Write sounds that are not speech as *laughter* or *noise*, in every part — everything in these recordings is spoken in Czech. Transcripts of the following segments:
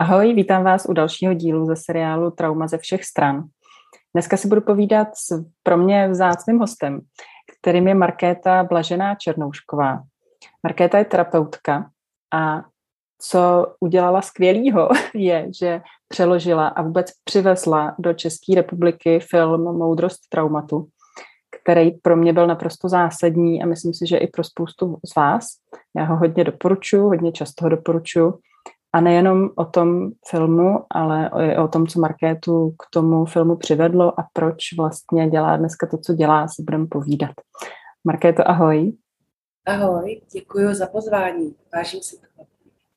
Ahoj, vítám vás u dalšího dílu ze seriálu Trauma ze všech stran. Dneska si budu povídat s pro mě vzácným hostem, kterým je Markéta Blažená Černoušková. Markéta je terapeutka a co udělala skvělýho, *laughs* je, že přeložila a vůbec přivezla do České republiky film Moudrost traumatu, který pro mě byl naprosto zásadní a myslím si, že i pro spoustu z vás. Já ho hodně doporučuji, hodně často ho doporučuji a nejenom o tom filmu, ale i o tom, co Markétu k tomu filmu přivedlo a proč vlastně dělá dneska to, co dělá, si budeme povídat. Markéto, ahoj. Ahoj, děkuji za pozvání. Vážím si toho.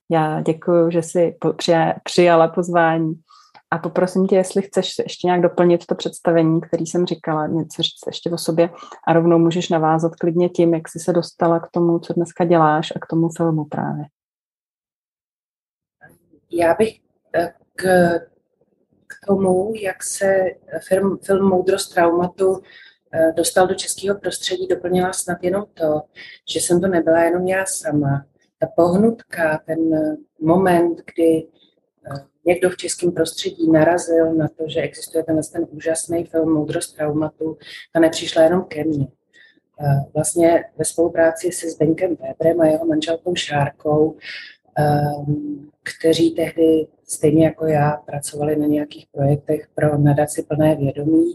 Já děkuji, že jsi přijala pozvání. A poprosím tě, jestli chceš ještě nějak doplnit to představení, který jsem říkala, něco říct ještě o sobě a rovnou můžeš navázat klidně tím, jak jsi se dostala k tomu, co dneska děláš a k tomu filmu právě. Já bych eh, k, k tomu, jak se film, film Moudrost traumatu eh, dostal do českého prostředí, doplnila snad jenom to, že jsem to nebyla jenom já sama. Ta pohnutka, ten moment, kdy eh, někdo v českém prostředí narazil na to, že existuje ten, ten úžasný film Moudrost traumatu, ta nepřišla jenom ke mně. Vlastně ve spolupráci se Zdenkem Weberem a jeho manželkou Šárkou Ehm, kteří tehdy, stejně jako já, pracovali na nějakých projektech pro nadaci plné vědomí,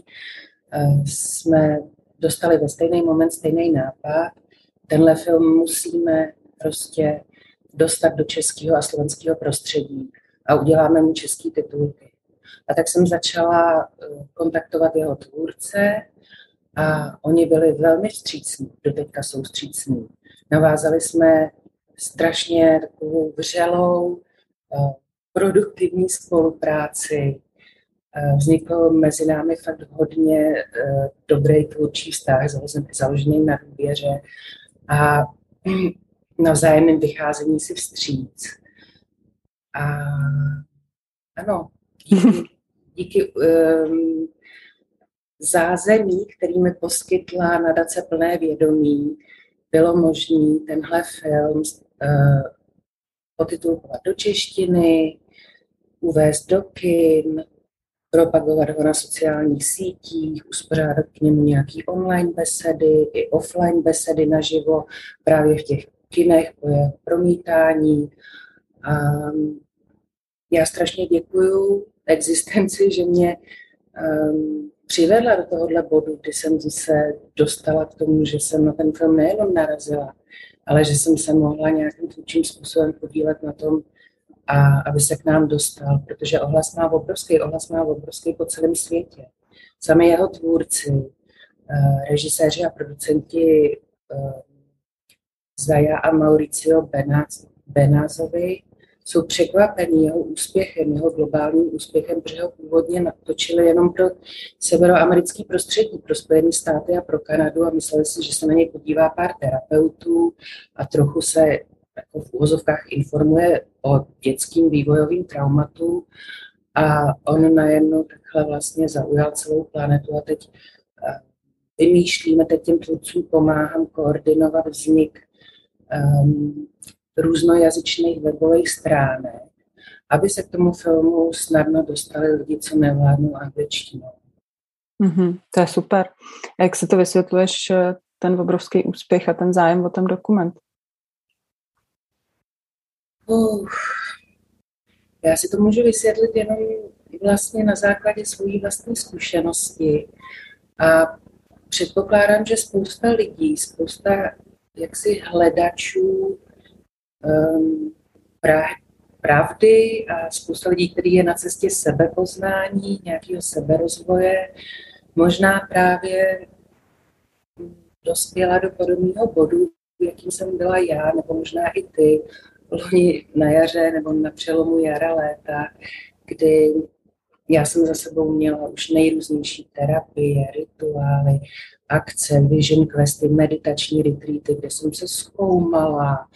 ehm, jsme dostali ve stejný moment stejný nápad. Tenhle film musíme prostě dostat do českého a slovenského prostředí a uděláme mu český titulky. A tak jsem začala eh, kontaktovat jeho tvůrce a oni byli velmi vstřícní, doteďka jsou vstřícní. Navázali jsme strašně takovou vřelou, eh, produktivní spolupráci. Eh, vznikl mezi námi fakt hodně eh, dobrý tvůrčí vztah, založený na důvěře a *clears throat* na vzájemném vycházení si vstříc. A ano, díky, *laughs* díky um, zázemí, který mi poskytla nadace plné vědomí, bylo možné tenhle film uh, potitulkovat do češtiny, uvést do kin, propagovat ho na sociálních sítích, uspořádat k němu nějaký online besedy i offline besedy naživo právě v těch kinech, po jeho promítání. A já strašně děkuju existenci, že mě um, přivedla do tohohle bodu, kdy jsem se dostala k tomu, že jsem na ten film nejenom narazila, ale že jsem se mohla nějakým tvůrčím způsobem podílet na tom, a aby se k nám dostal, protože ohlas má obrovský, ohlas má obrovský po celém světě. Sami jeho tvůrci, eh, režiséři a producenti eh, Zaja a Mauricio Benázovi jsou překvapení jeho úspěchem, jeho globálním úspěchem, protože ho původně natočili jenom pro severoamerický prostředí, pro Spojené státy a pro Kanadu a mysleli si, že se na něj podívá pár terapeutů a trochu se jako v úvozovkách informuje o dětským vývojovým traumatu a on najednou takhle vlastně zaujal celou planetu a teď eh, vymýšlíme, teď těm tvůrcům pomáhám koordinovat vznik um, různojazyčných webových stránek, aby se k tomu filmu snadno dostali lidi, co nevládnou angličtinu. Mm-hmm, to je super. A jak se to vysvětluješ, eh, ten obrovský úspěch a ten zájem o ten dokument? Uh, já si to můžu vysvětlit jenom vlastně na základě své vlastní zkušenosti. A předpokládám, že spousta lidí, spousta jaksi hledačů pravdy a spousta lidí, který je na cestě sebepoznání, nějakého seberozvoje, možná právě dospěla do podobného bodu, jakým jsem byla já, nebo možná i ty, loni na jaře nebo na přelomu jara léta, kdy já jsem za sebou měla už nejrůznější terapie, rituály, akce, vision questy, meditační retreaty, kde jsem se zkoumala,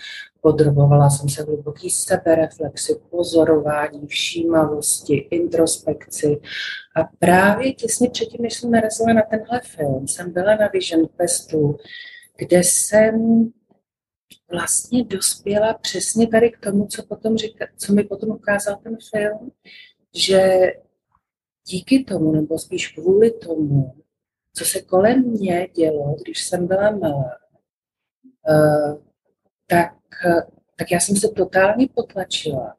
podrobovala jsem se hluboký sebereflexi, pozorování, všímavosti, introspekci. A právě těsně předtím, než jsem narazila na tenhle film, jsem byla na Vision Questu, kde jsem vlastně dospěla přesně tady k tomu, co, potom říká, co mi potom ukázal ten film, že díky tomu, nebo spíš kvůli tomu, co se kolem mě dělo, když jsem byla malá, uh, tak, tak já jsem se totálně potlačila.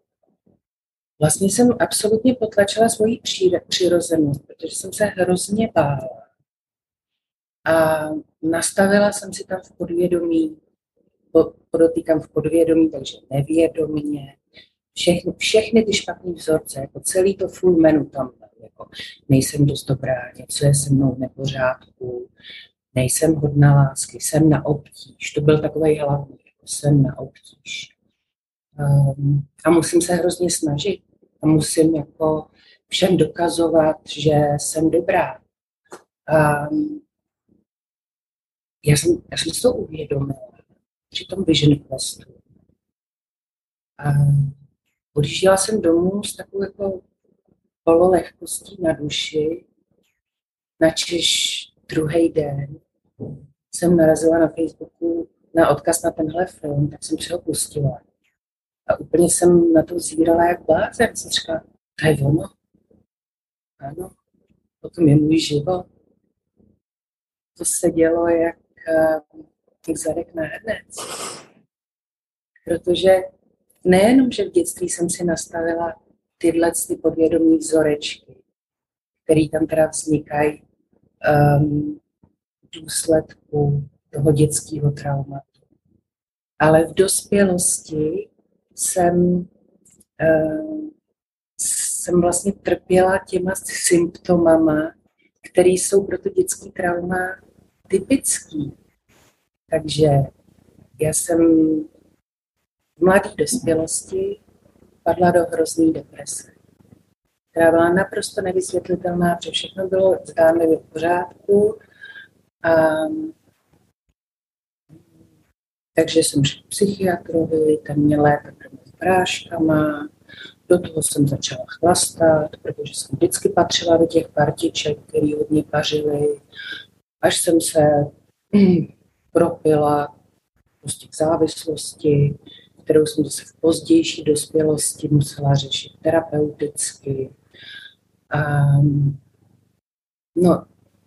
Vlastně jsem absolutně potlačila svoji přirozenost, protože jsem se hrozně bála. A nastavila jsem si tam v podvědomí, podotýkám v podvědomí, takže nevědomně, všechny, všechny ty špatné vzorce, jako celý to full menu tam, jako nejsem dost dobrá, něco je se mnou nepořádku, nejsem hodná lásky, jsem na obtíž, to byl takový hlavní, jsem na obtíž. Um, a musím se hrozně snažit a musím jako všem dokazovat, že jsem dobrá. Um, já jsem, já jsem si to uvědomila při tom Vision Questu. A odjížděla jsem domů s takovou jako pololehkostí na duši, načež druhý den jsem narazila na Facebooku na odkaz na tenhle film, tak jsem si ho pustila. A úplně jsem na to zírala jak blázen. Jsem říkala, to je ono. Ano, potom je můj život. To se dělo jak těch zadek na hrnec. Protože nejenom, že v dětství jsem si nastavila tyhle ty podvědomí vzorečky, které tam teda vznikají um, v důsledku toho dětského traumatu. Ale v dospělosti jsem, uh, jsem vlastně trpěla těma symptomama, které jsou pro to dětské trauma typický. Takže já jsem v mladé dospělosti padla do hrozný deprese, která byla naprosto nevysvětlitelná, protože všechno bylo zdánlivě v pořádku. A, takže jsem šla k psychiatrovi, ten mě lépe s práškama, do toho jsem začala chlastat, protože jsem vždycky patřila do těch partiček, které hodně pařily až jsem se propila prostě k závislosti, kterou jsem zase v pozdější dospělosti musela řešit terapeuticky. Um, no,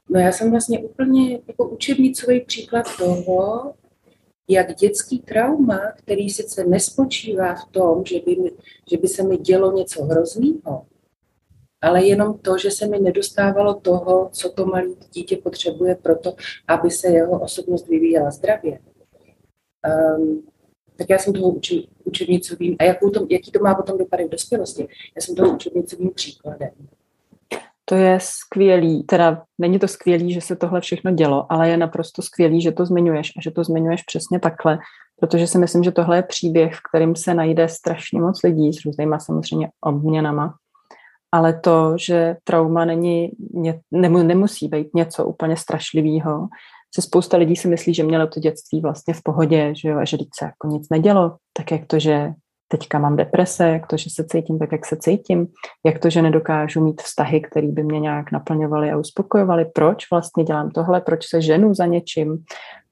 no já jsem vlastně úplně jako učebnicový příklad toho, jak dětský trauma, který sice nespočívá v tom, že by, mi, že by se mi dělo něco hrozného, ale jenom to, že se mi nedostávalo toho, co to malé dítě potřebuje pro to, aby se jeho osobnost vyvíjela zdravě. Um, tak já jsem toho uči, učebnicovým, a jakou to, jaký to má potom dopady v dospělosti, já jsem toho učebnicovým příkladem. To je skvělý, teda není to skvělý, že se tohle všechno dělo, ale je naprosto skvělý, že to zmiňuješ a že to zmiňuješ přesně takhle, protože si myslím, že tohle je příběh, v kterým se najde strašně moc lidí s různýma samozřejmě obměnama ale to, že trauma není, nemusí být něco úplně strašlivého. Se spousta lidí si myslí, že mělo to dětství vlastně v pohodě, že jo, a že se jako nic nedělo, tak jak to, že teďka mám deprese, jak to, že se cítím tak, jak se cítím, jak to, že nedokážu mít vztahy, které by mě nějak naplňovaly a uspokojovaly, proč vlastně dělám tohle, proč se ženu za něčím,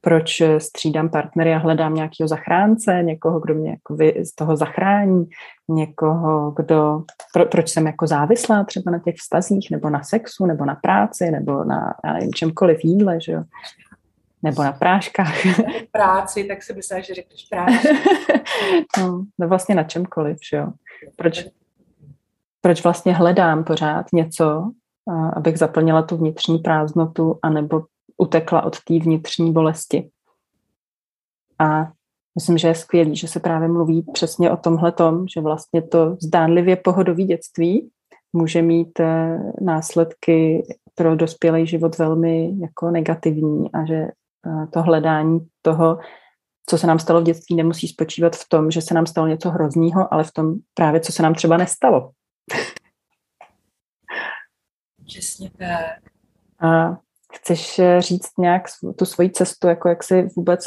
proč střídám partnery a hledám nějakého zachránce, někoho, kdo mě jako vy, z toho zachrání, někoho, kdo, pro, proč jsem jako závislá třeba na těch vztazích, nebo na sexu, nebo na práci, nebo na nevím, čemkoliv jídle, že jo. Nebo na práškách. Práci, tak si myslela, že řekneš prášky. *laughs* no, no vlastně na čemkoliv, že jo. Proč, proč vlastně hledám pořád něco, abych zaplnila tu vnitřní prázdnotu, anebo utekla od té vnitřní bolesti. A myslím, že je skvělý, že se právě mluví přesně o tomhle tom, že vlastně to zdánlivě pohodový dětství může mít eh, následky pro dospělý život velmi jako negativní a že to hledání toho, co se nám stalo v dětství, nemusí spočívat v tom, že se nám stalo něco hroznýho, ale v tom právě, co se nám třeba nestalo. Přesně tak. A Chceš eh, říct nějak tu svoji cestu, jako jak si vůbec,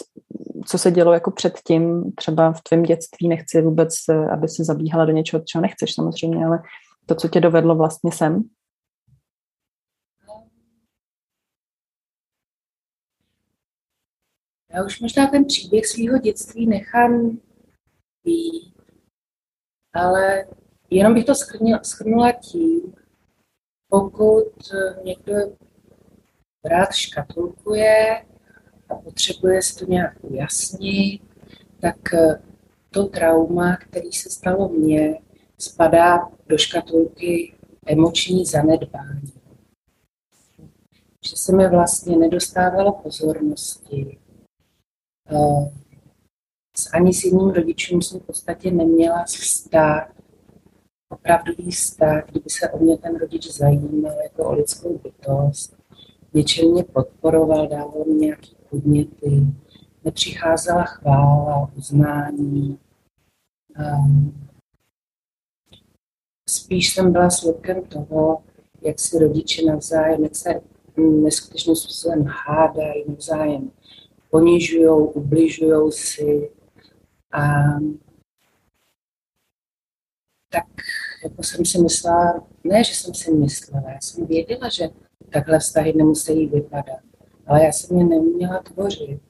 co se dělo jako předtím, třeba v tvém dětství, nechci vůbec, eh, aby se zabíhala do něčeho, čeho nechceš samozřejmě, ale to, co tě dovedlo vlastně sem? Já už možná ten příběh svého dětství nechám být, ale jenom bych to schrnula tím, pokud někdo rád škatulkuje a potřebuje si to nějak ujasnit, tak to trauma, který se stalo mně, spadá do škatulky emoční zanedbání. Že se mi vlastně nedostávalo pozornosti. Eh, s ani s jedním rodičům jsem v podstatě neměla vztah, opravdový vztah, kdyby se o mě ten rodič zajímal jako o lidskou bytost. Něčem mě podporoval, dával mi nějaké podněty, nepřicházela chvála, uznání. Um, spíš jsem byla svědkem toho, jak si rodiče navzájem, jak se neskutečným způsobem hádají, navzájem ponižují, ubližují si. A tak jako jsem si myslela, ne, že jsem si myslela, já jsem věděla, že takhle vztahy nemusí vypadat, ale já jsem je neměla tvořit.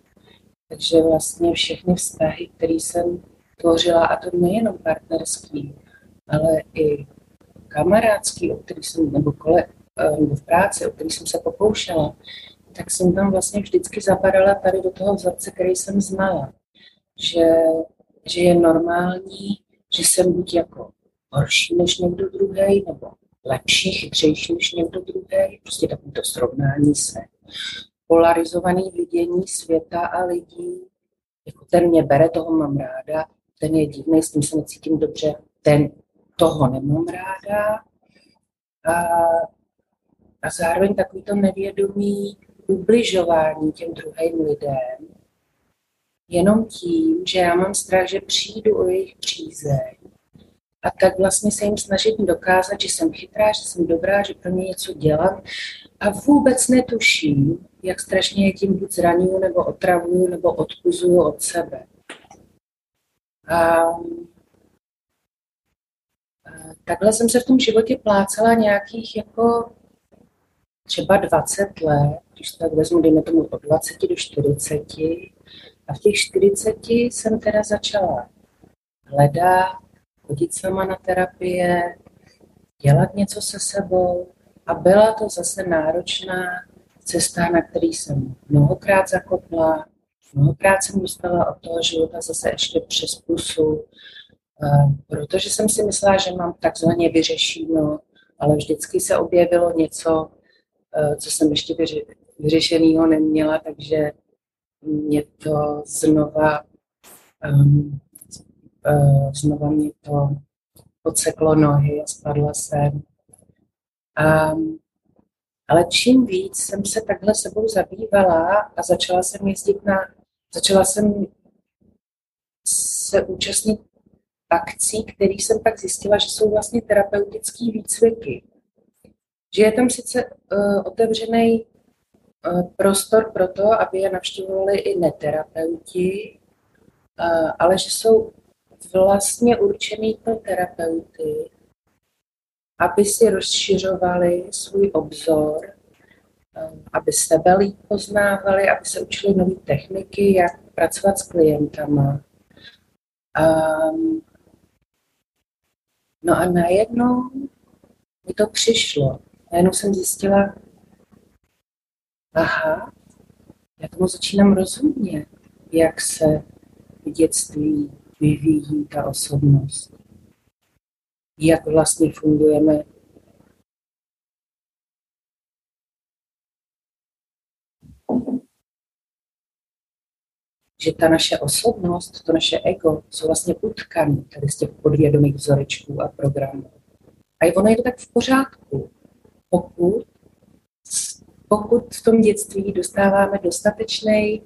Takže vlastně všechny vztahy, které jsem tvořila, a to nejenom partnerský, ale i kamarádský, o který jsem, nebo, kole, eh, nebo v práci, o který jsem se pokoušela, tak jsem tam vlastně vždycky zapadala tady do toho vzorce, který jsem znala. Že, že je normální, že jsem buď jako horší než někdo druhý, nebo lepší, chytřejší než někdo druhý, prostě to srovnání se. Polarizovaný vidění světa a lidí, jako ten mě bere, toho mám ráda, ten je divný, s tím se necítím dobře, ten toho nemám ráda. A, a zároveň takový to nevědomí ubližování těm druhým lidem, jenom tím, že já mám strach, že přijdu o jejich přízeň a tak vlastně se jim snažit dokázat, že jsem chytrá, že jsem dobrá, že pro ně něco dělám a vůbec netuším, jak strašně je tím buď zraňuju, nebo otravuju, nebo odkuzuju od sebe. A takhle jsem se v tom životě plácela nějakých jako třeba 20 let, když tak vezmu, dejme tomu od 20 do 40. A v těch 40 jsem teda začala hledat, chodit sama na terapie, dělat něco se sebou. A byla to zase náročná cesta, na který jsem mnohokrát zakopla, mnohokrát jsem dostala od toho života zase ještě přes pusu, protože jsem si myslela, že mám takzvaně vyřešeno, ale vždycky se objevilo něco, co jsem ještě vyřešeného neměla, takže mě to znova, um, uh, znova mě to podseklo nohy a spadla jsem. Um, ale čím víc jsem se takhle sebou zabývala a začala jsem jezdit na, začala jsem se účastnit akcí, které jsem pak zjistila, že jsou vlastně terapeutické výcviky. Že je tam sice uh, otevřený uh, prostor pro to, aby je navštěvovali i neterapeuti, uh, ale že jsou vlastně určený pro terapeuty, aby si rozšiřovali svůj obzor, aby sebe líp poznávali, aby se učili nové techniky, jak pracovat s klientama. Um, No a najednou mi to přišlo. Najednou jsem zjistila, aha, já tomu začínám rozumět, jak se v dětství vyvíjí ta osobnost. Jak vlastně fungujeme že ta naše osobnost, to naše ego jsou vlastně utkaný tady z těch podvědomých vzorečků a programů. A ono je to tak v pořádku, pokud, pokud v tom dětství dostáváme dostatečný,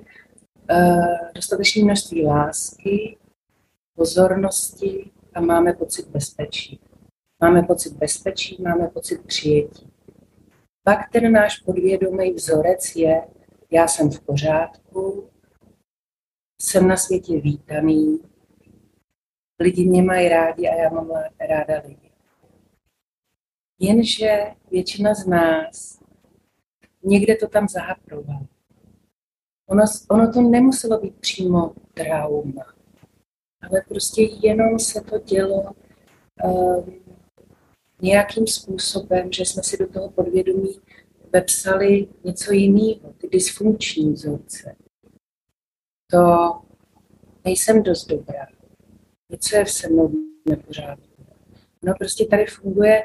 dostatečné množství lásky, pozornosti a máme pocit bezpečí. Máme pocit bezpečí, máme pocit přijetí. Pak ten náš podvědomý vzorec je, já jsem v pořádku, jsem na světě vítaný, lidi mě mají rádi a já mám ráda lidi. Jenže většina z nás někde to tam zahaprovala. Ono, ono to nemuselo být přímo trauma, ale prostě jenom se to dělo um, nějakým způsobem, že jsme si do toho podvědomí vepsali něco jiného, ty dysfunkční vzorce. To nejsem dost dobrá. Něco je se mnou nepořádku. No prostě tady funguje,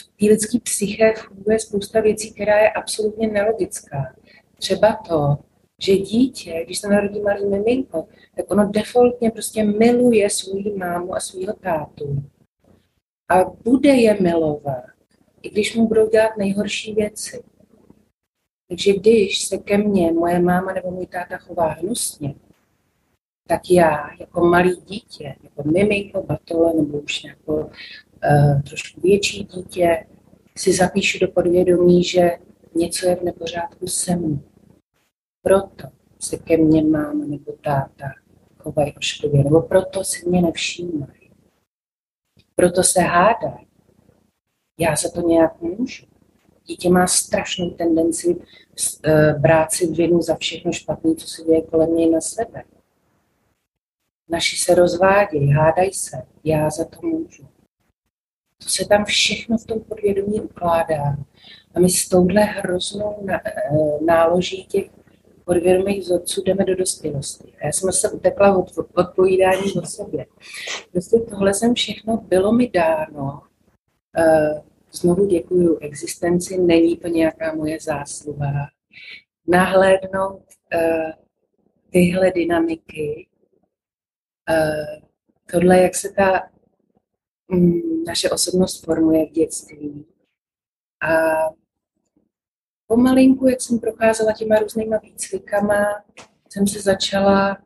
v té lidské psyché funguje spousta věcí, která je absolutně nelogická. Třeba to, že dítě, když se narodí malý miminko, tak ono defaultně prostě miluje svou mámu a svého tátu. A bude je milovat, i když mu budou dělat nejhorší věci. Takže když se ke mně moje máma nebo můj táta chová hnusně, tak já jako malý dítě, jako miminko, batole nebo už jako trošku větší dítě, si zapíšu do podvědomí, že něco je v nepořádku se mnou. Proto se ke mně máma nebo táta chovají ošklivě, nebo proto si mě nevšímají. Proto se hádají. Já za to nějak můžu. Dítě má strašnou tendenci eh, brát si vinu za všechno špatné, co se děje kolem něj na sebe. Naši se rozvádějí, hádají se, já za to můžu. To se tam všechno v tom podvědomí ukládá. A my s touhle hroznou eh, náloží těch podvědomých vzorců jdeme do dospělosti. A já jsem se utekla od odpovídání o sobě. Prostě tohle jsem všechno bylo mi dáno. Eh, znovu děkuju existenci, není to nějaká moje zásluha. Nahlédnout uh, tyhle dynamiky, tohle, jak se ta naše osobnost formuje v dětství. A pomalinku, jak jsem procházela těma různýma výcvikama, jsem se začala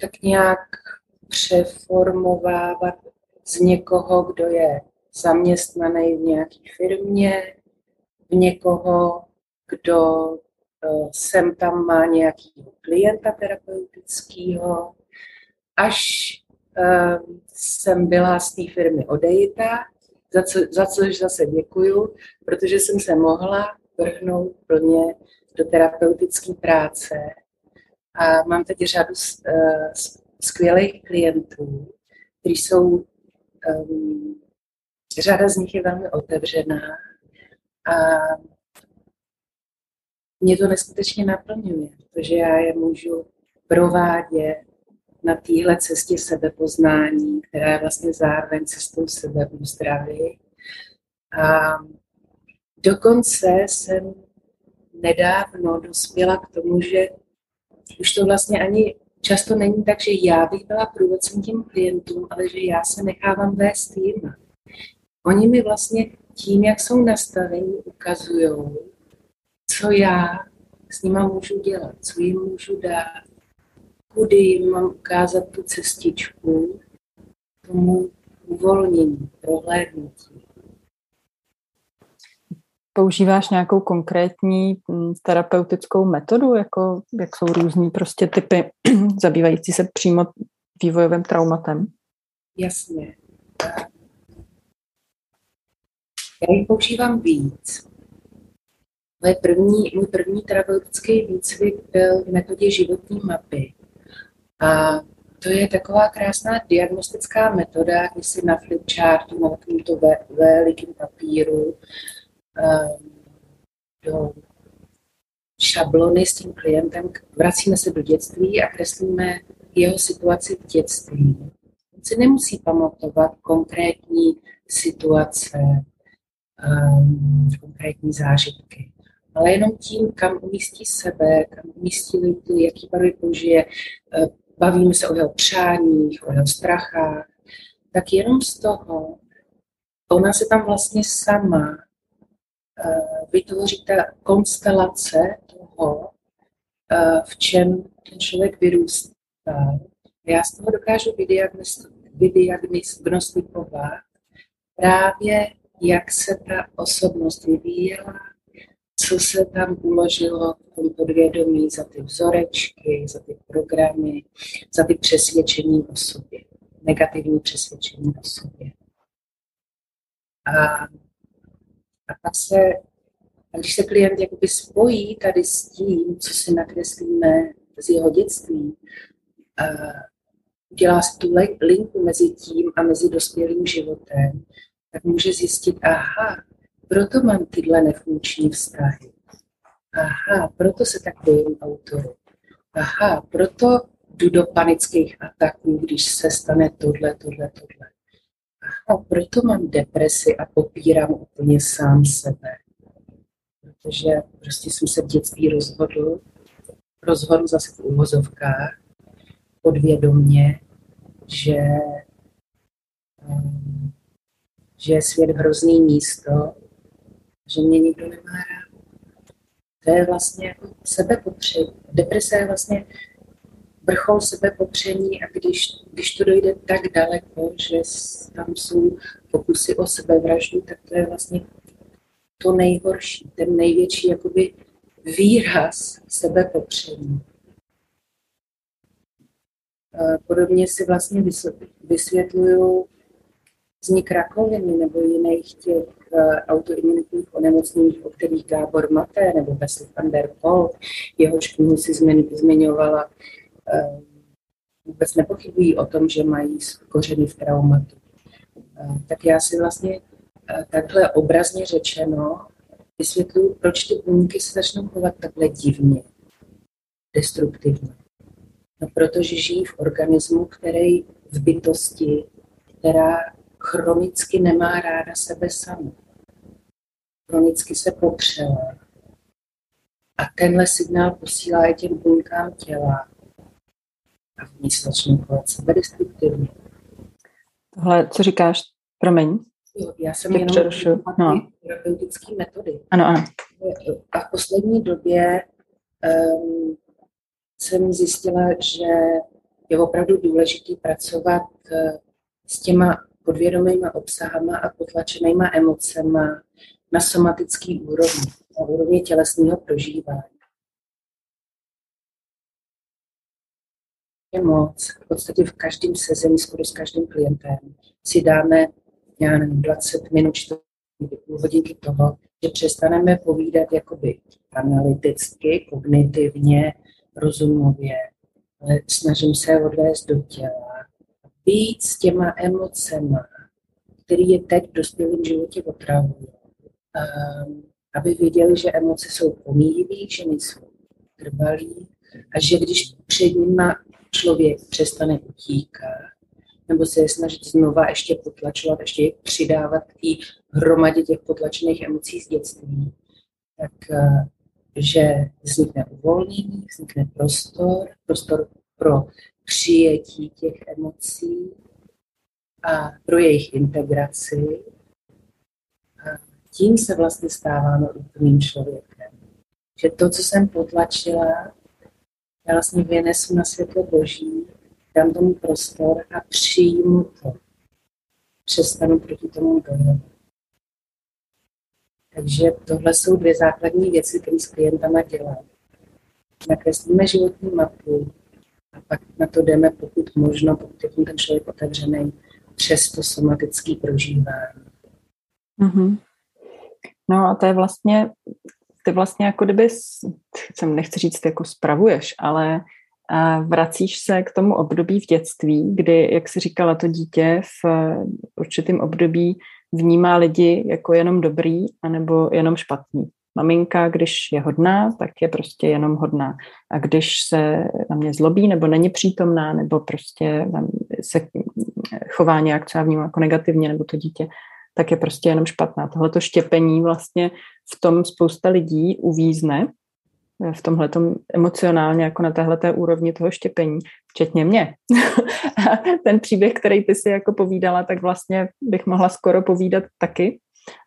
tak nějak přeformovávat z někoho, kdo je zaměstnaný v nějaké firmě, v někoho, kdo eh, sem tam má nějaký klienta terapeutického, až jsem byla z té firmy odejita, za, co, za což zase děkuju, protože jsem se mohla vrhnout plně do terapeutické práce. A mám teď řadu uh, skvělých klientů, kteří jsou um, řada z nich je velmi otevřená a mě to neskutečně naplňuje, protože já je můžu provádět na téhle cestě sebepoznání, která je vlastně zároveň cestou sebeúzdravy. A dokonce jsem nedávno dospěla k tomu, že už to vlastně ani často není tak, že já bych byla průvodcem těm klientům, ale že já se nechávám vést jim. Oni mi vlastně tím, jak jsou nastavení, ukazují, co já s nima můžu dělat, co jim můžu dát, kudy jim mám ukázat tu cestičku tomu uvolnění, prohlédnutí. Používáš nějakou konkrétní mm, terapeutickou metodu, jako jak jsou různý prostě typy *clears throat* zabývající se přímo vývojovým traumatem? Jasně. Já ji používám víc. Moje první, můj první terapeutický výcvik byl v metodě životní mapy. A to je taková krásná diagnostická metoda, kdy si na flipchartu, na tomto velikém papíru um, do šablony s tím klientem vracíme se do dětství a kreslíme jeho situaci v dětství. On si nemusí pamatovat konkrétní situace, um, konkrétní zážitky. Ale jenom tím, kam umístí sebe, kam umístí lidi, jaký barvy použije, uh, bavíme se o jeho přáních, o jeho strachách, tak jenom z toho ona se tam vlastně sama uh, vytvoří ta konstelace toho, uh, v čem ten člověk vyrůstá. Já z toho dokážu vydiagnostikovat právě jak se ta osobnost vyvíjela, co se tam uložilo v tom podvědomí za ty vzorečky, za ty programy, za ty přesvědčení o sobě, negativní přesvědčení o sobě. A, a pak se, a když se klient jakoby spojí tady s tím, co si nakreslíme z jeho dětství, udělá si tu linku mezi tím a mezi dospělým životem, tak může zjistit, aha, proto mám tyhle nefunkční vztahy. Aha, proto se tak bojím autoru. Aha, proto jdu do panických ataků, když se stane tohle, tohle, tohle. Aha, proto mám depresi a popírám úplně sám sebe. Protože prostě jsem se v dětství rozhodl, rozhodl zase v úvozovkách, podvědomně, že, um, že je svět hrozný místo, že mě nikdo nemá rád. To je vlastně jako sebepotřeba. Deprese je vlastně vrchol sebepopření a když, když to dojde tak daleko, že tam jsou pokusy o sebevraždu, tak to je vlastně to nejhorší, ten největší jakoby výraz sebepopření. Podobně si vlastně vysvětluju vznik rakoviny nebo jiných těch autoimunitních onemocnění, o kterých Gábor Maté nebo Wesley van der Pol, jehož knihu si zmiňovala, eh, vůbec nepochybují o tom, že mají kořeny v traumatu. Eh, tak já si vlastně takhle obrazně řečeno vysvětluju, proč ty buňky se začnou chovat takhle divně, destruktivně. No, protože žijí v organismu, který v bytosti, která chronicky nemá ráda sebe samu. Chronicky se popřela. A tenhle signál posílá i těm buňkám těla. A v ní se začnou chovat sebe destruktivně. Tohle, co říkáš, promiň. Jo, já jsem jenom no. terapeutické metody. Ano, ano. A v poslední době um, jsem zjistila, že je opravdu důležité pracovat eh, s těma podvědomýma obsahama a potlačenýma emocema na somatický úrovni, na úrovni tělesného prožívání. Je moc, v podstatě v každém sezení, skoro s každým klientem, si dáme, já nevím, 20 minut, 4 půl hodinky toho, že přestaneme povídat jakoby analyticky, kognitivně, rozumově, ale snažím se odvést do těla, být s těma emocema, který je teď v dospělém životě otravuje. Aby věděli, že emoce jsou pomíjivé, že nejsou trvalý a že když před nima člověk přestane utíkat, nebo se je snažit znova ještě potlačovat, ještě je přidávat k té hromadě těch potlačených emocí z dětství, tak eh, že vznikne uvolnění, vznikne prostor, prostor pro přijetí těch emocí a pro jejich integraci. Tím se vlastně stáváme úplným člověkem. Že to, co jsem potlačila, já vlastně vynesu na světlo Boží, dám tomu prostor a přijmu to. Přestanu proti tomu bojovat. Takže tohle jsou dvě základní věci, které s klientama dělám. Nakreslíme životní mapu, a pak na to jdeme, pokud možno, pokud je ten člověk otevřený, přes to somatické prožívání. Mm-hmm. No a to je vlastně, ty vlastně jako kdyby, jsem nechci říct, jako spravuješ, ale vracíš se k tomu období v dětství, kdy, jak si říkala, to dítě v určitém období vnímá lidi jako jenom dobrý anebo jenom špatný. Maminka, když je hodná, tak je prostě jenom hodná. A když se na mě zlobí, nebo není přítomná, nebo prostě se chová nějak, já vnímám jako negativně, nebo to dítě, tak je prostě jenom špatná. Tohle to štěpení vlastně v tom spousta lidí uvízne, v tomhle emocionálně, jako na téhle úrovni toho štěpení, včetně mě. *laughs* ten příběh, který ty si jako povídala, tak vlastně bych mohla skoro povídat taky,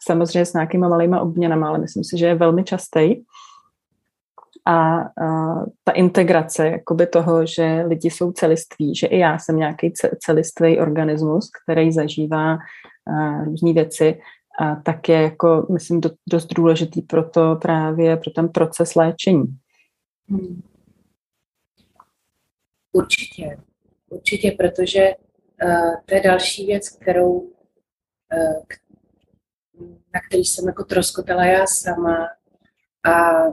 samozřejmě s nějakýma malýma obměnama, ale myslím si, že je velmi častý. A, a ta integrace jakoby toho, že lidi jsou celiství, že i já jsem nějaký celistvý organismus, který zažívá různé věci, a tak je jako, myslím, do, dost důležitý pro to právě, pro ten proces léčení. Hmm. Určitě, určitě, protože uh, to je další věc, kterou, uh, na který jsem jako troskotala já sama a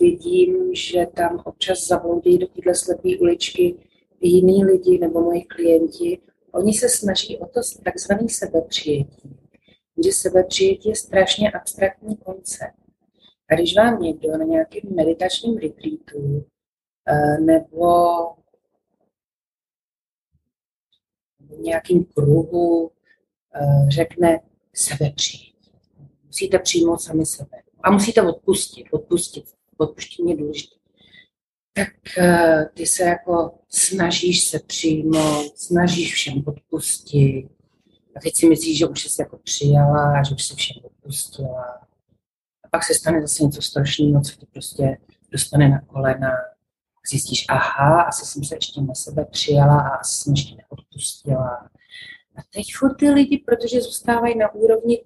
vidím, že tam občas zabloudí do téhle slepé uličky jiní lidi nebo moji klienti, oni se snaží o to takzvané sebepřijetí. Že sebepřijetí je strašně abstraktní koncept. A když vám někdo na nějakém meditačním retreatu eh, nebo v nějakým kruhu eh, řekne sebepřijetí. Musíte přijmout sami sebe. A musíte odpustit. Odpustit. Odpuštění je důležité. Tak eh, ty se jako snažíš se přijmout, snažíš všem odpustit. A teď si myslíš, že už jsi jako přijala, že už si všem odpustila. A pak se stane zase něco strašného, co tě prostě dostane na kolena. Zjistíš, aha, asi jsem se ještě na sebe přijala a asi jsem ještě neodpustila. A teď furt ty lidi, protože zůstávají na úrovni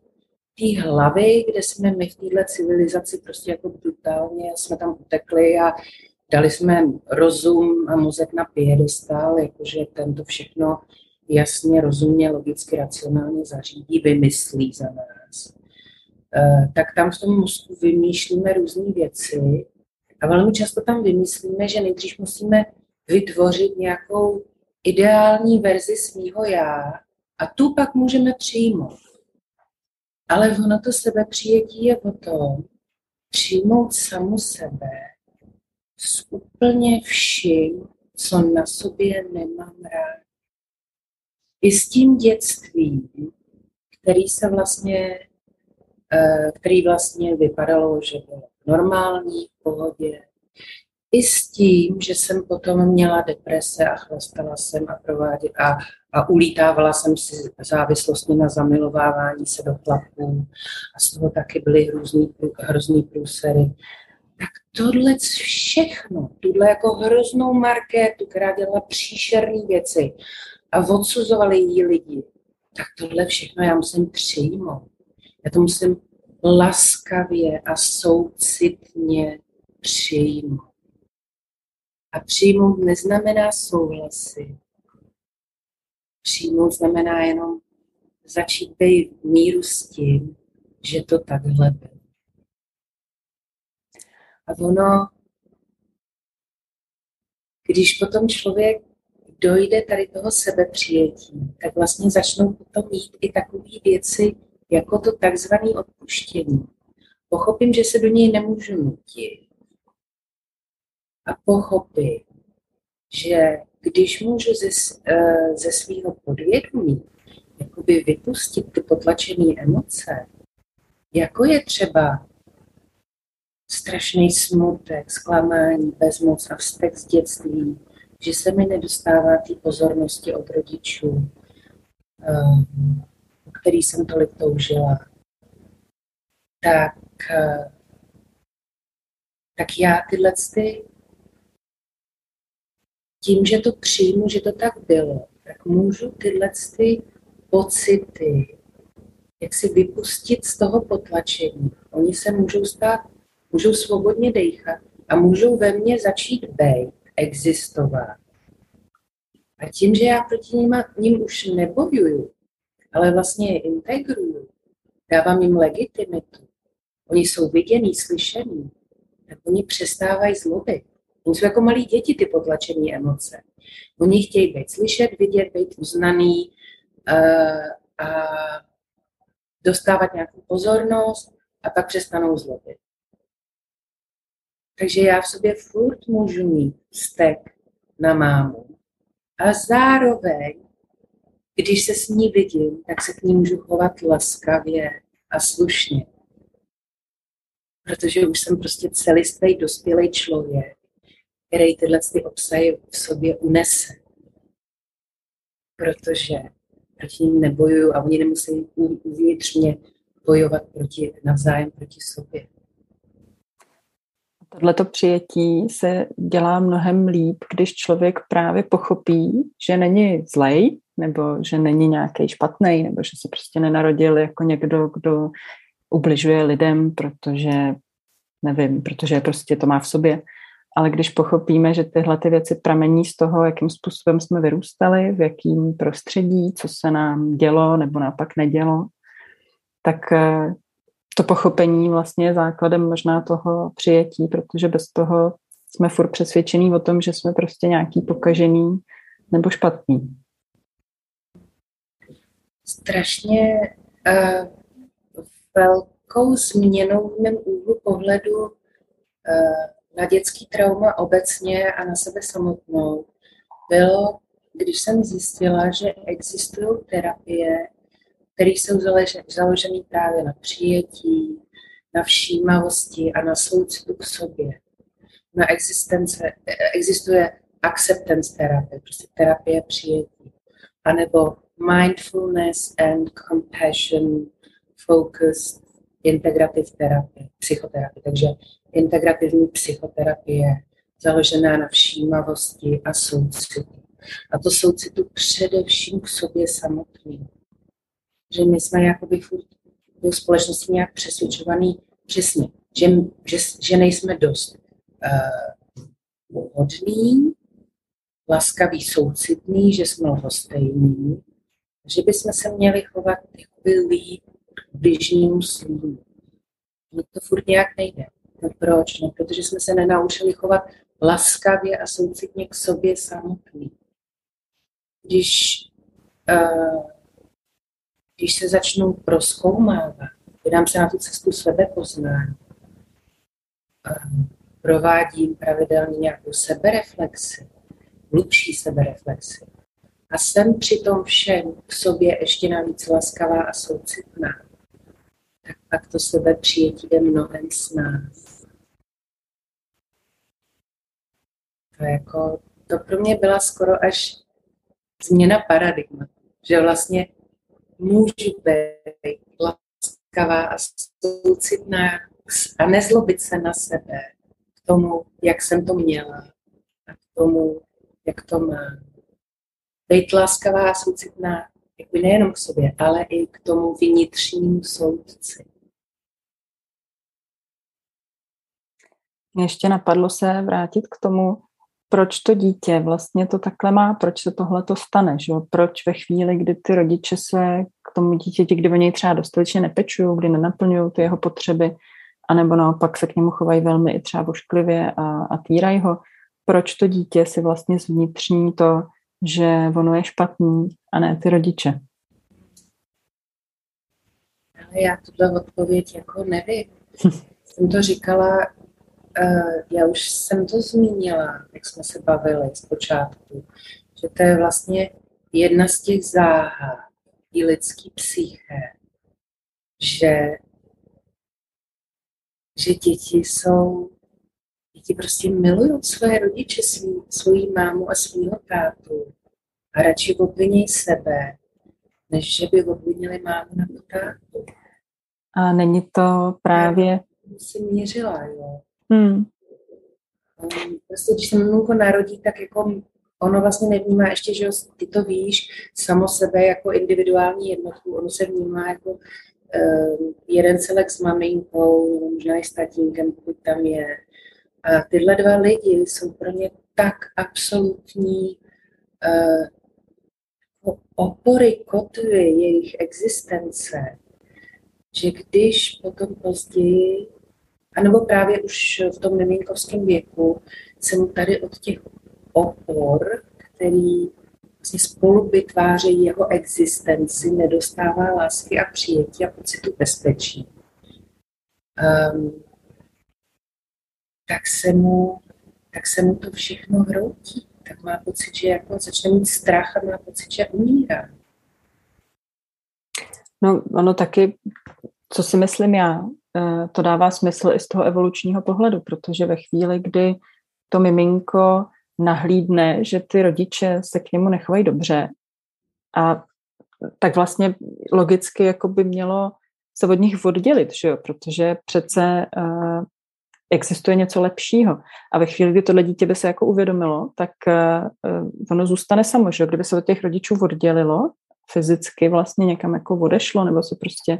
té hlavy, kde jsme my v téhle civilizaci prostě jako brutálně jsme tam utekli a dali jsme rozum a mozek na piedestal, jakože tento všechno jasně, rozumně, logicky, racionálně zařídí, vymyslí za nás. Eh, tak tam v tom mozku vymýšlíme různé věci a velmi často tam vymyslíme, že nejdřív musíme vytvořit nějakou ideální verzi svého já a tu pak můžeme přijmout. Ale ono to sebepřijetí je o tom, přijmout samu sebe s úplně vším, co na sobě nemám rád. I s tím dětstvím, který se vlastně, eh, který vlastně vypadalo, že bylo normální, v pohodě. I s tím, že jsem potom měla deprese a chlastala jsem a prováděla a, a ulítávala jsem si závislostně na zamilovávání se do chlapů a z toho taky byly hrozný, hrozný průsery tak tohle všechno, tuhle jako hroznou marketu, která dělala příšerné věci a odsuzovali jí lidi, tak tohle všechno já musím přijmout. Já to musím laskavě a soucitně přijmout. A přijmout neznamená souhlasy. Přijmout znamená jenom začít být v míru s tím, že to takhle bylo. A ono, když potom člověk dojde tady toho sebepřijetí, tak vlastně začnou potom mít i takové věci, jako to takzvané odpuštění. Pochopím, že se do něj nemůžu nutit. A pochopím, že když můžu ze, eh, ze svého podvědomí jakoby vypustit ty potlačené emoce, jako je třeba strašný smutek, zklamání, bezmoc a vztek z dětství, že se mi nedostává té pozornosti od rodičů, ehm, o který jsem tolik toužila, tak, eh, tak já tyhle ty, tím, že to přijmu, že to tak bylo, tak můžu tyhle ty pocity, jak si vypustit z toho potlačení. Oni se můžou stát můžou svobodně dejchat a můžou ve mně začít být, existovat. A tím, že já proti ním, ním už nebojuju, ale vlastně je integruju, dávám jim legitimitu, oni jsou viděný, slyšený, tak oni přestávají zlobit. Oni jsou jako malí děti, ty potlačené emoce. Oni chtějí být slyšet, vidět, být uznaný uh, a dostávat nějakou pozornost a pak přestanou zlobit. Takže já v sobě furt můžu mít vztek na mámu. A zároveň, když se s ní vidím, tak se k ní můžu chovat laskavě a slušně. Protože už jsem prostě celistvý dospělý člověk, který tyhle ty obsahy v sobě unese. Protože proti ním nebojuju a oni nemusí uvnitř mě bojovat proti, navzájem proti sobě. Tohleto přijetí se dělá mnohem líp, když člověk právě pochopí, že není zlej, nebo že není nějaký špatný, nebo že se prostě nenarodil jako někdo, kdo ubližuje lidem, protože nevím, protože prostě to má v sobě. Ale když pochopíme, že tyhle ty věci pramení z toho, jakým způsobem jsme vyrůstali, v jakým prostředí, co se nám dělo nebo naopak nedělo, tak eh, to pochopení vlastně je základem možná toho přijetí, protože bez toho jsme furt přesvědčení o tom, že jsme prostě nějaký pokažený nebo špatný. Strašně uh, velkou změnou v mém úhlu pohledu uh, na dětský trauma obecně a na sebe samotnou bylo, když jsem zjistila, že existují terapie, které jsou založeny právě na přijetí, na všímavosti a na soucitu k sobě. Na existence, existuje acceptance terapie, prostě terapie přijetí, anebo mindfulness and compassion focused integrative terapie, psychoterapie. Takže integrativní psychoterapie založená na všímavosti a soucitu. A to soucitu především k sobě samotným že my jsme jakoby furt do společnosti nějak přesvědčovaný přesně, že, že, že nejsme dost uh, hodný, laskavý, soucitný, že jsme lhostejní, že bychom se měli chovat jakoby líp k bližnímu svým. No to furt nějak nejde. No proč? No protože jsme se nenaučili chovat laskavě a soucitně k sobě samotný. Když uh, když se začnu proskoumávat, vydám se na tu cestu sebepoznání, provádím pravidelně nějakou sebereflexi, hlubší sebereflexi. A jsem při tom všem k sobě ještě navíc laskavá a soucitná, tak pak to sebe přijetí jde mnohem s nás. To, jako, to pro mě byla skoro až změna paradigmatu, že vlastně můžu být laskavá a soucitná a nezlobit se na sebe k tomu, jak jsem to měla a k tomu, jak to mám. Být laskavá a soucitná jako nejenom k sobě, ale i k tomu vnitřnímu soudci. Ještě napadlo se vrátit k tomu, proč to dítě vlastně to takhle má, proč se tohle to stane, že? proč ve chvíli, kdy ty rodiče se k tomu dítěti, kdy o něj třeba dostatečně nepečují, kdy nenaplňují ty jeho potřeby, anebo naopak se k němu chovají velmi i třeba vošklivě a, a týrají ho, proč to dítě si vlastně zvnitřní to, že ono je špatný a ne ty rodiče. Ale já tuhle odpověď jako nevím. *laughs* Jsem to říkala já už jsem to zmínila, jak jsme se bavili zpočátku, že to je vlastně jedna z těch záhad i lidský psyché, že, že děti jsou, děti prostě milují své rodiče, svý, svoji mámu a svýho tátu a radši obvinějí sebe, než že by obvinili mámu nebo tátu. A není to právě... Já jsem měřila, jo Hmm. Prostě, když se mluvko narodí, tak jako ono vlastně nevnímá ještě, že ty to víš, samo sebe jako individuální jednotku, ono se vnímá jako uh, jeden celek s maminkou, možná i s tatínkem, pokud tam je. A tyhle dva lidi jsou pro ně tak absolutní uh, opory, kotvy jejich existence, že když potom později a nebo právě už v tom miminkovském věku jsem tady od těch opor, který vlastně spolu vytvářejí jeho existenci, nedostává lásky a přijetí a pocitu bezpečí. Um, tak se mu, tak se mu to všechno hroutí. Tak má pocit, že jako začne mít strach a má pocit, že umírá. No, ono taky, co si myslím já, to dává smysl i z toho evolučního pohledu, protože ve chvíli, kdy to miminko nahlídne, že ty rodiče se k němu nechovají dobře a tak vlastně logicky jako by mělo se od nich oddělit, že jo? protože přece uh, existuje něco lepšího. A ve chvíli, kdy tohle dítě by se jako uvědomilo, tak uh, ono zůstane samo, že jo? kdyby se od těch rodičů oddělilo, fyzicky vlastně někam jako odešlo, nebo se prostě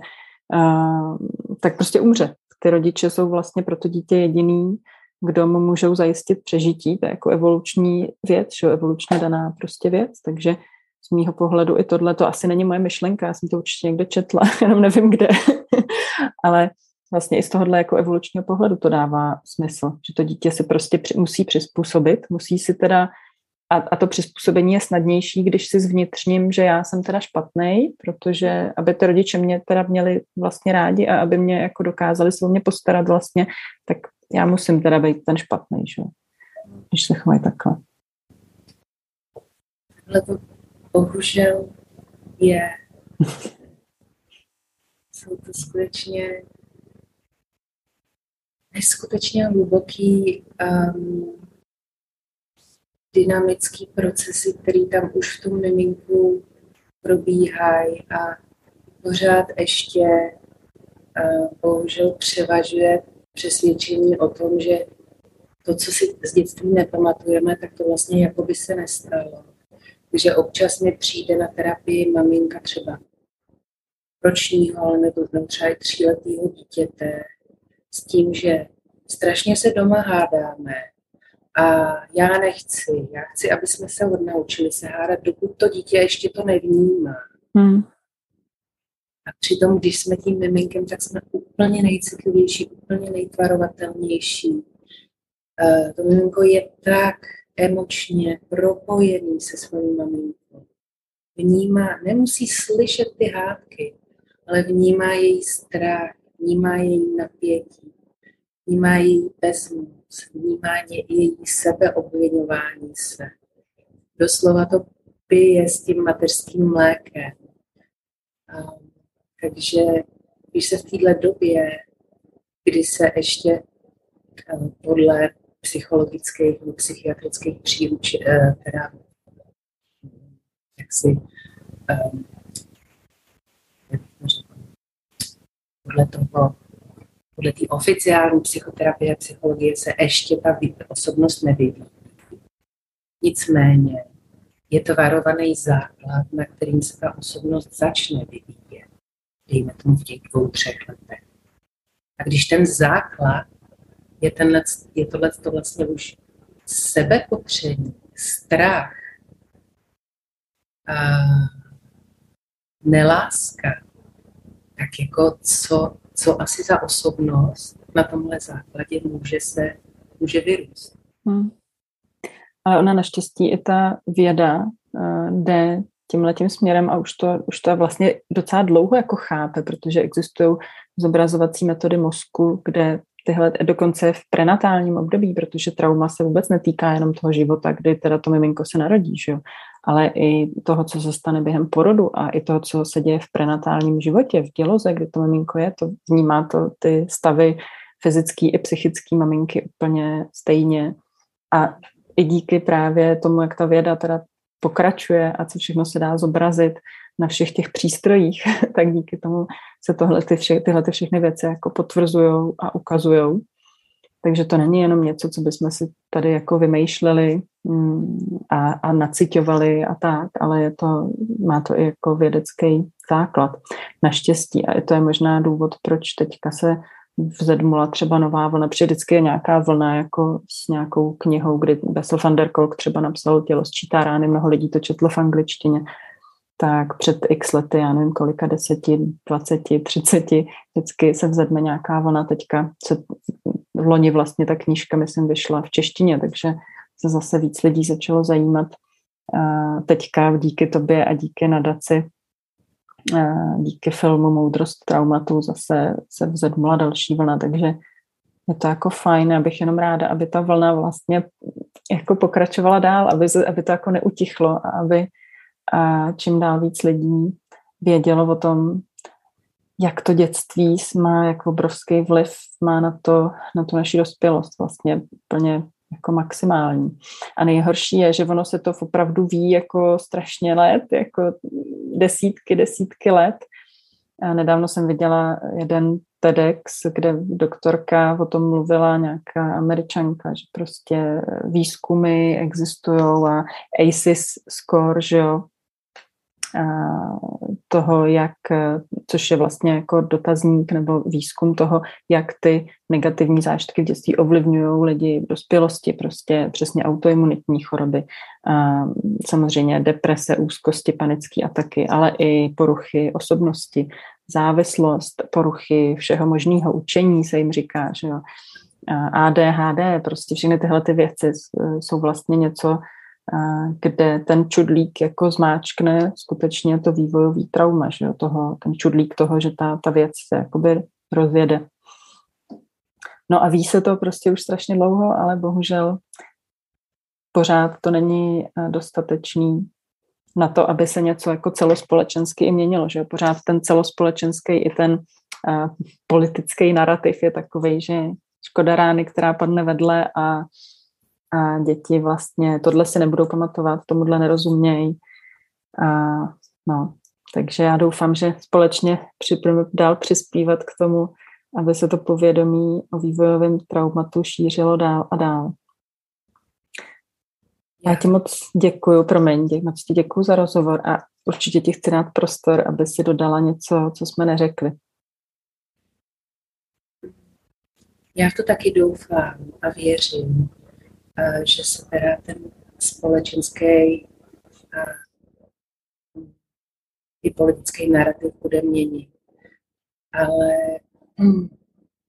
tak prostě umře. Ty rodiče jsou vlastně pro to dítě jediný, kdo mu můžou zajistit přežití. To je jako evoluční věc, že evolučně daná prostě věc, takže z mýho pohledu i tohle to asi není moje myšlenka, já jsem to určitě někde četla, *laughs* jenom nevím kde, *laughs* ale vlastně i z tohohle jako evolučního pohledu to dává smysl, že to dítě si prostě při, musí přizpůsobit, musí si teda a, a to přizpůsobení je snadnější, když si zvnitřním, že já jsem teda špatný, protože aby ty rodiče mě teda měli vlastně rádi a aby mě jako dokázali se o mě postarat vlastně, tak já musím teda být ten špatný, že? když se chovají takhle. Ale to bohužel je. *laughs* Jsou to skutečně neskutečně hluboký um, dynamický procesy, které tam už v tom miminku probíhají a pořád ještě uh, bohužel převažuje přesvědčení o tom, že to, co si z dětství nepamatujeme, tak to vlastně jako by se nestalo. Takže občas mi přijde na terapii maminka třeba ročního, ale nebo třeba i tříletého dítěte s tím, že strašně se doma hádáme a já nechci, já chci, aby jsme se odnaučili se hádat, dokud to dítě ještě to nevnímá. Hmm. A přitom, když jsme tím miminkem, tak jsme úplně nejcitlivější, úplně nejtvarovatelnější. Uh, to miminko je tak emočně propojený se svojí maminkou. Vnímá, nemusí slyšet ty hádky, ale vnímá její strach, vnímá její napětí, vnímá její bezmoc, vnímá její sebeobvinování se. Doslova to pije s tím mateřským mlékem. Takže když se v této době, kdy se ještě podle psychologických nebo psychiatrických příruč, uh, teda jak si um, podle toho, podle té oficiální psychoterapie a psychologie se ještě ta osobnost nevyvíjí. Nicméně je to varovaný základ, na kterým se ta osobnost začne vyvíjet. Dejme tomu v těch dvou, třech letech. A když ten základ je, tenhle, je tohle to vlastně už sebepotření, strach, a neláska, tak jako co, co asi za osobnost na tomhle základě může se, může vyrůst. Hmm. Ale ona naštěstí i ta věda uh, jde tímhle tím směrem a už to, už to vlastně docela dlouho jako chápe, protože existují zobrazovací metody mozku, kde tyhle dokonce v prenatálním období, protože trauma se vůbec netýká jenom toho života, kdy teda to miminko se narodí, že jo? Ale i toho, co se stane během porodu a i toho, co se děje v prenatálním životě, v děloze, kdy to miminko je, to vnímá to ty stavy fyzický i psychický maminky úplně stejně. A i díky právě tomu, jak ta věda teda pokračuje a co všechno se dá zobrazit na všech těch přístrojích, *laughs* tak díky tomu se tohle ty vše, tyhle ty všechny věci jako potvrzují a ukazují. Takže to není jenom něco, co bychom si tady jako vymýšleli mm, a, a nacitovali a tak, ale je to, má to i jako vědecký základ. Naštěstí. A to je možná důvod, proč teďka se vzedmula třeba nová vlna, protože vždycky je nějaká vlna jako s nějakou knihou, kdy Bessel van der Kolk třeba napsal Tělo sčítá rány, mnoho lidí to četlo v angličtině, tak před x lety, já nevím kolika, deseti, dvaceti, třiceti, vždycky se vzedme nějaká vlna, teďka se v loni vlastně ta knížka, myslím, vyšla v češtině, takže se zase víc lidí začalo zajímat teďka díky tobě a díky nadaci díky filmu Moudrost traumatu zase se vzedmula další vlna, takže je to jako fajn, abych jenom ráda, aby ta vlna vlastně jako pokračovala dál, aby, aby to jako neutichlo a aby a čím dál víc lidí vědělo o tom, jak to dětství má, jak obrovský vliv má na to, na tu naši dospělost vlastně plně jako maximální. A nejhorší je, že ono se to opravdu ví jako strašně let, jako desítky, desítky let. A nedávno jsem viděla jeden TEDx, kde doktorka o tom mluvila, nějaká američanka, že prostě výzkumy existují a ACES score, že jo, toho, jak, což je vlastně jako dotazník nebo výzkum toho, jak ty negativní zážitky v dětství ovlivňují lidi v dospělosti, prostě přesně autoimunitní choroby, samozřejmě deprese, úzkosti, panické ataky, ale i poruchy osobnosti, závislost, poruchy všeho možného učení se jim říká, že jo. ADHD, prostě všechny tyhle ty věci jsou vlastně něco, kde ten čudlík jako zmáčkne skutečně to vývojový trauma, že jo, toho, ten čudlík toho, že ta, ta věc se jakoby rozjede. No a ví se to prostě už strašně dlouho, ale bohužel pořád to není eh, dostatečný na to, aby se něco jako celospolečensky i měnilo, že pořád ten celospolečenský i ten uh, politický narrativ je takový, že škoda rány, která padne vedle a, a děti vlastně tohle si nebudou pamatovat, tomuhle nerozumějí. A, no, takže já doufám, že společně připravíme dál přispívat k tomu, aby se to povědomí o vývojovém traumatu šířilo dál a dál. Já ti moc děkuji, promiň, dě, moc ti děkuji za rozhovor a určitě ti chci dát prostor, aby si dodala něco, co jsme neřekli. Já to taky doufám a věřím, že se teda ten společenský a i politický narrativ bude měnit. Ale hm,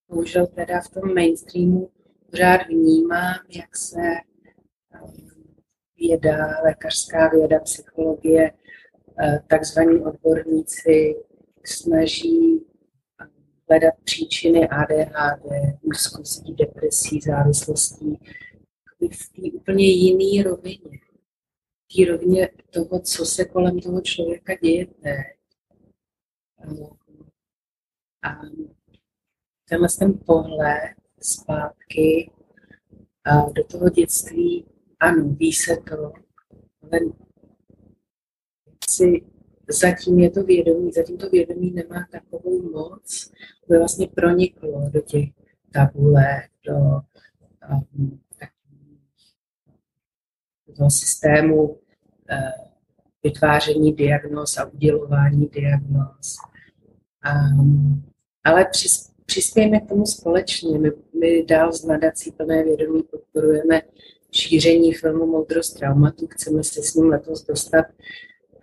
bohužel teda v tom mainstreamu pořád vnímám, jak se věda, lékařská věda, psychologie, eh, takzvaní odborníci snaží eh, hledat příčiny ADHD, úzkostí, depresí, závislostí v té úplně jiné rovině. V té rovině toho, co se kolem toho člověka děje teď. A tenhle ten pohled zpátky do toho dětství ano, ví se to, ale si zatím je to vědomí, zatím to vědomí nemá takovou moc, aby vlastně proniklo do těch tabulek, do, um, do toho systému uh, vytváření diagnóz a udělování diagnóz. Um, ale přis, přispějeme k tomu společně. My, my dál z nadací plné vědomí podporujeme šíření filmu Moudrost traumatu. Chceme se s ním letos dostat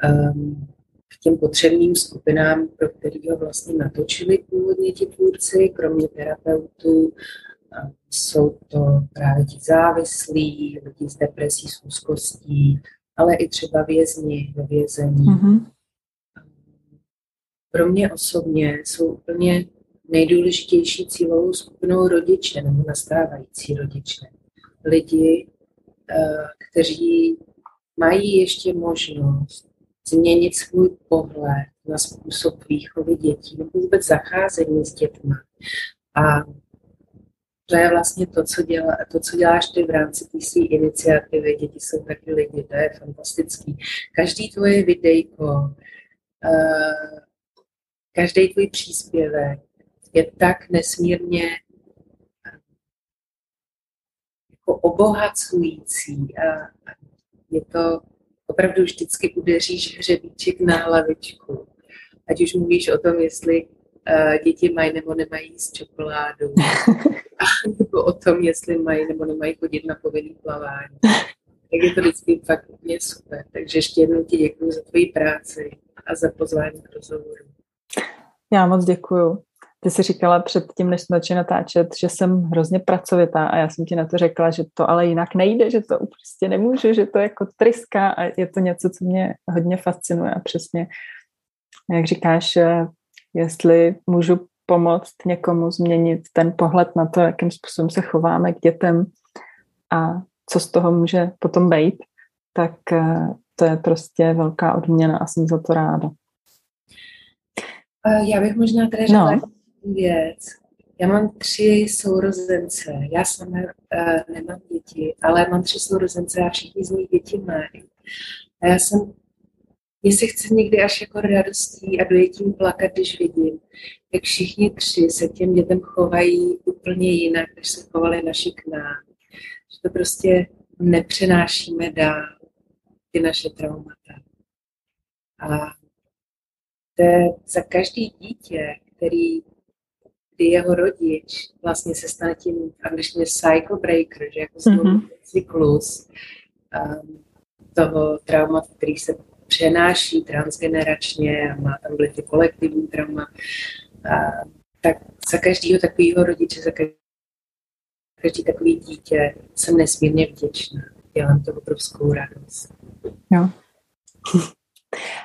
um, k těm potřebným skupinám, pro který ho vlastně natočili původně ti tvůrci, kromě terapeutů. Jsou to právě ti závislí, lidi s depresí, s úzkostí, ale i třeba vězni ve vězení. Mm-hmm. Pro mě osobně jsou úplně nejdůležitější cílovou skupinou rodiče nebo nastávající rodiče. Lidi, Eh, kteří mají ještě možnost změnit svůj pohled na způsob výchovy dětí nebo vůbec zacházení s dětmi. A to je vlastně to, co, dělá, to, co děláš ty v rámci té své iniciativy. Děti jsou taky lidi, to je fantastický. Každý tvoje videjko, uh, každý tvůj příspěvek je tak nesmírně jako obohacující a je to opravdu vždycky udeříš hřebíček na hlavičku. Ať už mluvíš o tom, jestli děti mají nebo nemají jíst čokoládu, *laughs* nebo o tom, jestli mají nebo nemají chodit na povinný plavání. Tak je to vždycky fakt úplně super. Takže ještě jednou ti děkuji za tvoji práci a za pozvání k rozhovoru. Já moc děkuji. Ty jsi říkala před tím, než jsme začali natáčet, že jsem hrozně pracovitá a já jsem ti na to řekla, že to ale jinak nejde, že to prostě nemůžu, že to jako tryska a je to něco, co mě hodně fascinuje a přesně, jak říkáš, eh, jestli můžu pomoct někomu změnit ten pohled na to, jakým způsobem se chováme k dětem a co z toho může potom být, tak eh, to je prostě velká odměna a jsem za to ráda. Eh, já bych možná tady řekla, no věc. Já mám tři sourozence. Já sama uh, nemám děti, ale mám tři sourozence a všichni z nich děti mají. A já jsem, jestli chci někdy až jako radostí a dojetím plakat, když vidím, jak všichni tři se těm dětem chovají úplně jinak, než se chovali naši k nám. Že to prostě nepřenášíme dál, ty naše traumata. A to je za každý dítě, který kdy jeho rodič vlastně se stane tím angličtině cycle breaker, že jako mm-hmm. cyklus um, toho traumatu, který se přenáší transgeneračně a má tam vliv kolektivní trauma. A, tak za každého takového rodiče, za každý takový dítě jsem nesmírně vděčná. Dělám to obrovskou radost. Jo.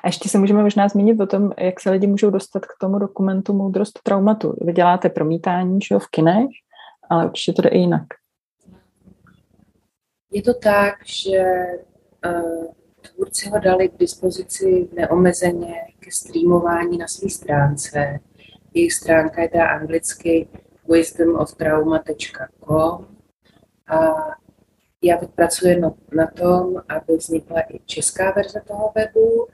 A ještě se můžeme možná zmínit o tom, jak se lidi můžou dostat k tomu dokumentu Moudrost traumatu. Vy děláte promítání že v kinech, ale určitě to jde i jinak. Je to tak, že uh, tvůrci ho dali k dispozici neomezeně ke streamování na své stránce. Jejich stránka je teda anglicky wisdomoftrauma.com a já teď pracuji na, tom, aby vznikla i česká verze toho webu,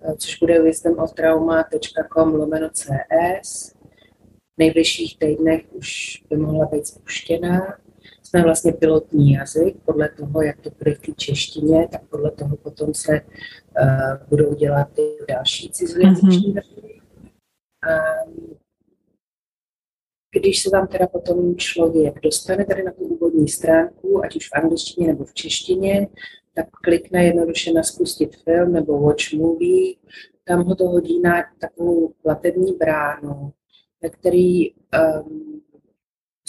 eh, což bude wisdomoftrauma.com lomeno CS. V nejbližších týdnech už by mohla být spuštěná. Jsme vlastně pilotní jazyk, podle toho, jak to bude v té češtině, tak podle toho potom se uh, budou dělat ty další cizojazyční mm-hmm. Um, když se tam teda potom člověk dostane tady na tu úvodní stránku, ať už v angličtině nebo v češtině, tak klikne jednoduše na spustit film nebo watch movie, tam ho to hodí na takovou platební bránu, ve který, um,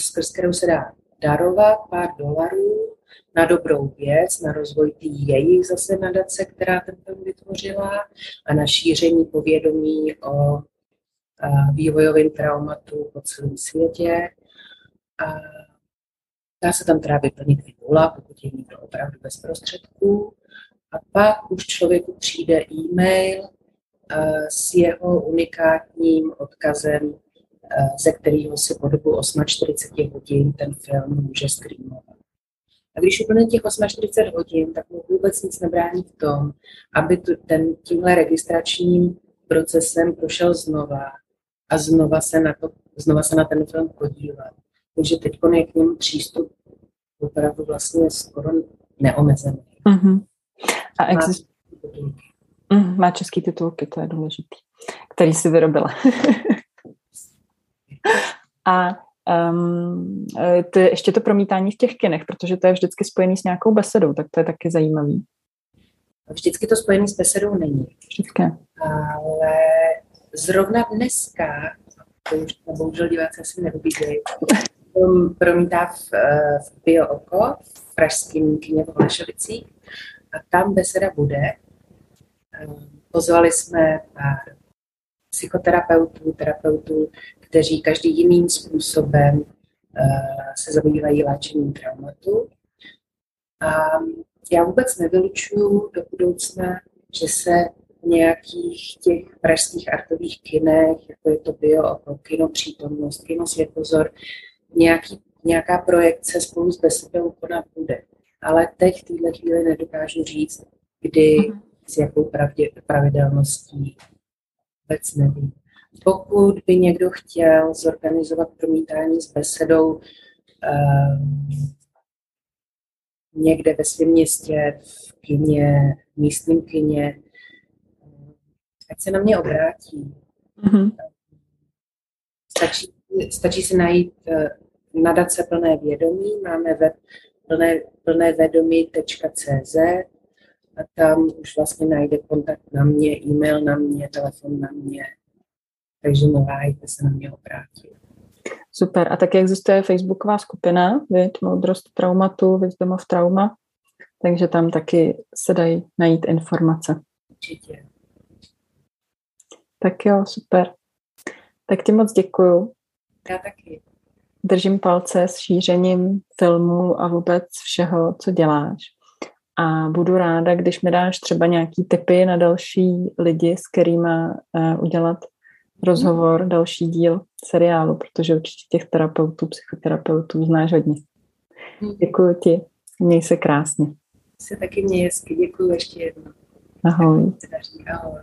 skrz kterou se dá darovat pár dolarů na dobrou věc, na rozvoj té jejich zase nadace, která ten film vytvořila a na šíření povědomí o vývojovým traumatu po celém světě. A dá se tam teda vyplnit i nula, pokud je někdo opravdu bez prostředků. A pak už člověku přijde e-mail s jeho unikátním odkazem, ze kterého si po dobu 48 hodin ten film může streamovat. A když úplně těch 48 hodin, tak mu vůbec nic nebrání v tom, aby tu, ten, tímhle registračním procesem prošel znova a znova se na, to, znova se na ten film podívat. Takže teď je k němu přístup opravdu vlastně skoro neomezený. Mm-hmm. A exist... má, mm, má český titulky, to je důležitý, který si vyrobila. *laughs* a um, to je ještě to promítání v těch kinech, protože to je vždycky spojený s nějakou besedou, tak to je taky zajímavý. Vždycky to spojený s besedou není. Vždycky. Ale zrovna dneska, to už bohužel diváci asi neuvidějí, promítá v, eh, v Bio Oko, v pražském kyně v Holešovicích a tam beseda bude. Eh, pozvali jsme pár psychoterapeutů, terapeutů, kteří každý jiným způsobem eh, se zabývají léčením traumatu. A já vůbec nevylučuju do budoucna, že se nějakých těch pražských artových kinech, jako je to bio, kino přítomnost, kino světozor, nějaký, nějaká projekce spolu s besedou konat bude. Ale teď v této chvíli nedokážu říct, kdy, uh-huh. s jakou pravdě, pravidelností, vůbec nevím. Pokud by někdo chtěl zorganizovat promítání s besedou um, někde ve svém městě, v kině, v místním kině, ať se na mě obrátí. Mm-hmm. Stačí, stačí se najít eh, nadace plné vědomí, máme web plné, plné vědomí.cz a tam už vlastně najde kontakt na mě, e-mail na mě, telefon na mě. Takže neváhejte se na mě obrátit. Super. A taky existuje facebooková skupina, Vid, Moudrost traumatu, Wisdom of Trauma, takže tam taky se dají najít informace. Určitě. Tak jo, super. Tak ti moc děkuju. Já taky. Držím palce s šířením filmu a vůbec všeho, co děláš. A budu ráda, když mi dáš třeba nějaký tipy na další lidi, s kterými uh, udělat rozhovor, mm. další díl seriálu, protože určitě těch terapeutů, psychoterapeutů znáš hodně. Mm. Děkuji ti. Měj se krásně. Se taky měj hezky. Děkuji ještě jednou. Ahoj. Ahoj.